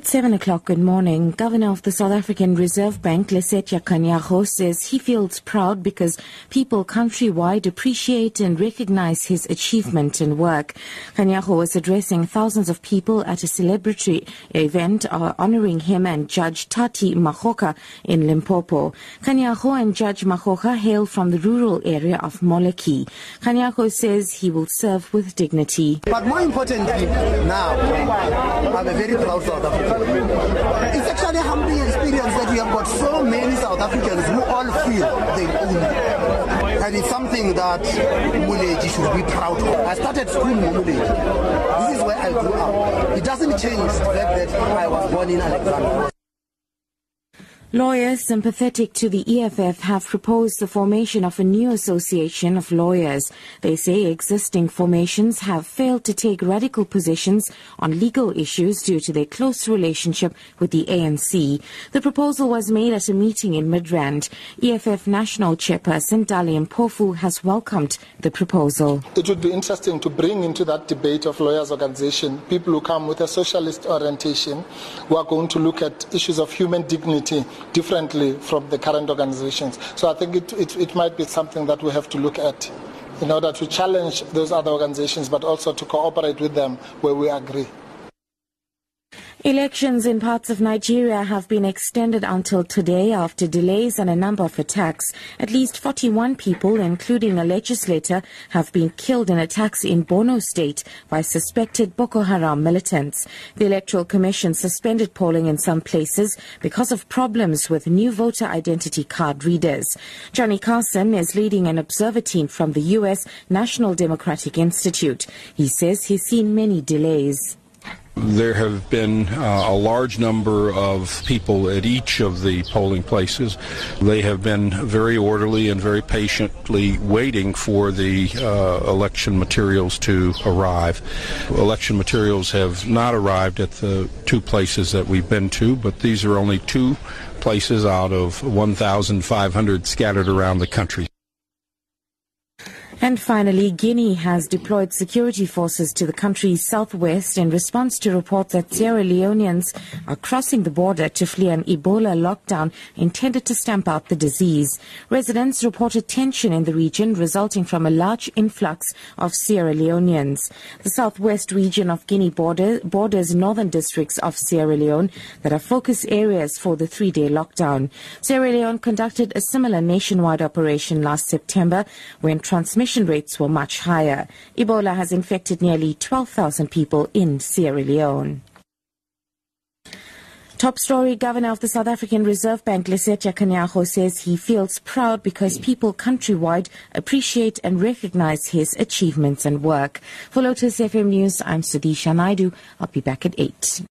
It's 7 o'clock. Good morning. Governor of the South African Reserve Bank, Lesetja Kganyago, says he feels proud because people countrywide appreciate and recognize his achievement and work. Kganyago was addressing thousands of people at a celebratory event uh, honoring him and Judge Tati Makgoka in Limpopo. Kganyago and Judge Makgoka hail from the rural area of Moleki. Kganyago says he will serve with dignity. But more importantly, now, I'm a very proud South African. It's actually a humbling experience that we have got so many South Africans who all feel they own it. And it's something that Muleji should be proud of. I started school in Muleji. This is where I grew up. It doesn't change the fact that I was born in Alexandra. Lawyers sympathetic to the EFF have proposed the formation of a new association of lawyers. They say existing formations have failed to take radical positions on legal issues due to their close relationship with the ANC. The proposal was made at a meeting in Midrand. EFF National Chairperson Dali Mpofu has welcomed the proposal. It would be interesting to bring into that debate of lawyers' organization people who come with a socialist orientation who are going to look at issues of human dignity differently from the current organizations. So I think it, it, it might be something that we have to look at in order to challenge those other organizations, but also to cooperate with them where we agree. Elections in parts of Nigeria have been extended until today after delays and a number of attacks. At least 41 people, including a legislator, have been killed in attacks in Borno state by suspected Boko Haram militants. The Electoral Commission suspended polling in some places because of problems with new voter identity card readers. Johnny Carson is leading an observer team from the U.S. National Democratic Institute. He says he's seen many delays. There have been uh, a large number of people at each of the polling places. They have been very orderly and very patiently waiting for the uh, election materials to arrive. Election materials have not arrived at the two places that we've been to, but these are only two places out of 1,500 scattered around the country. And finally, Guinea has deployed security forces to the country's southwest in response to reports that Sierra Leoneans are crossing the border to flee an Ebola lockdown intended to stamp out the disease. Residents reported tension in the region resulting from a large influx of Sierra Leoneans. The southwest region of Guinea border, borders northern districts of Sierra Leone that are focus areas for the three-day lockdown. Sierra Leone conducted a similar nationwide operation last September when transmission rates were much higher. Ebola has infected nearly 12,000 people in Sierra Leone. Top story Governor of the South African Reserve Bank, Lesetja Kganyago, says he feels proud because people countrywide appreciate and recognize his achievements and work. For Lotus FM News, I'm Sudisha Naidu. I'll be back at 8.